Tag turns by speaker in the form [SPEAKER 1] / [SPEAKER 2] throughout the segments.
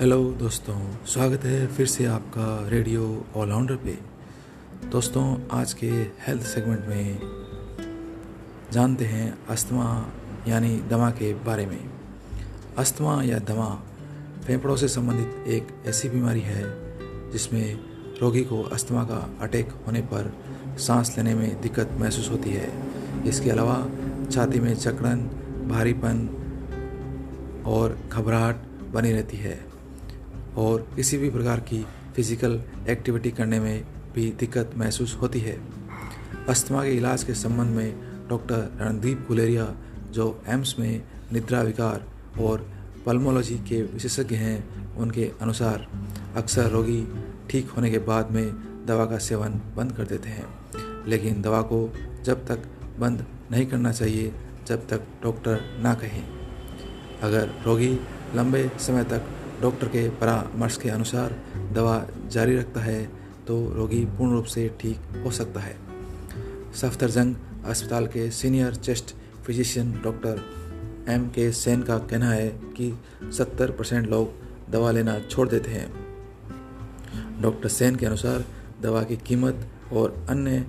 [SPEAKER 1] Hello दोस्तों। स्वागत है फिर से आपका रेडियो ऑलराउंडर पे। दोस्तों, आज के हेल्थ सेगमेंट में जानते हैं अस्थमा यानी दमा के बारे में। अस्थमा या दमा फेफड़ों से संबंधित एक ऐसी बीमारी है जिसमें रोगी को अस्थमा का अटैक होने पर सांस लेने में दिक्कत महसूस होती है। इसके अलावा छाती में चकड़न भारीपन और घबराहट बनी रहती है। और किसी भी प्रकार की फ़िज़िकल एक्टिविटी करने में भी दिक्कत महसूस होती है। अस्थमा के इलाज के संबंध में डॉक्टर रणदीप गुलेरिया, जो एम्स में निद्रा विकार और पल्मोलॉजी के विशेषज्ञ हैं, उनके अनुसार अक्सर रोगी ठीक होने के बाद में दवा का सेवन बंद कर देते हैं। लेकिन दवा को जब तक बंद नहीं करना चाहिए, जब तक डॉक्टर ना कहें। अगर रोगी लंबे समय तक डॉक्टर के परामर्श के अनुसार दवा जारी रखता है तो रोगी पूर्ण रूप से ठीक हो सकता है। सफदरजंग अस्पताल के senior chest physician doctor M K Sen का कहना है कि 70 परसेंट लोग दवा लेना छोड़ देते हैं। डॉक्टर सेन के अनुसार दवा की कीमत और अन्य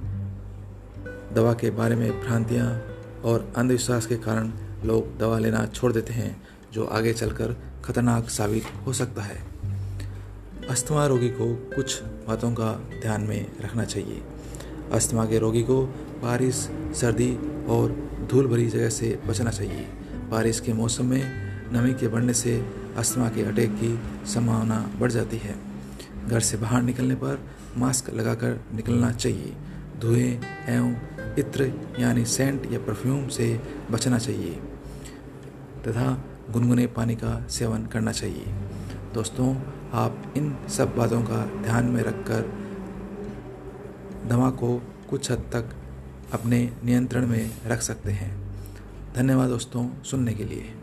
[SPEAKER 1] दवा के बारे में भ्रांतियाँ और अंधविश्वास के कारण लोग दवा लेना छोड़ देते हैं। जो आगे चलकर खतरनाक साबित हो सकता है। अस्थमा रोगी को कुछ बातों का ध्यान में रखना चाहिए। अस्थमा के रोगी को बारिश, सर्दी और धूल भरी जगह से बचना चाहिए। बारिश के मौसम में नमी के बढ़ने से अस्थमा के अटैक की संभावना बढ़ जाती है। घर से बाहर निकलने पर मास्क लगाकर निकलना चाहिए। धुएँ, एवं इत्र, यानी सेंट या परफ्यूम से बचना चाहिए। तथा गुनगुने पानी का सेवन करना चाहिए। दोस्तों, आप इन सब बातों का ध्यान में रखकर दवा को कुछ हद तक अपने नियंत्रण में रख सकते हैं। धन्यवाद दोस्तों, सुनने के लिए।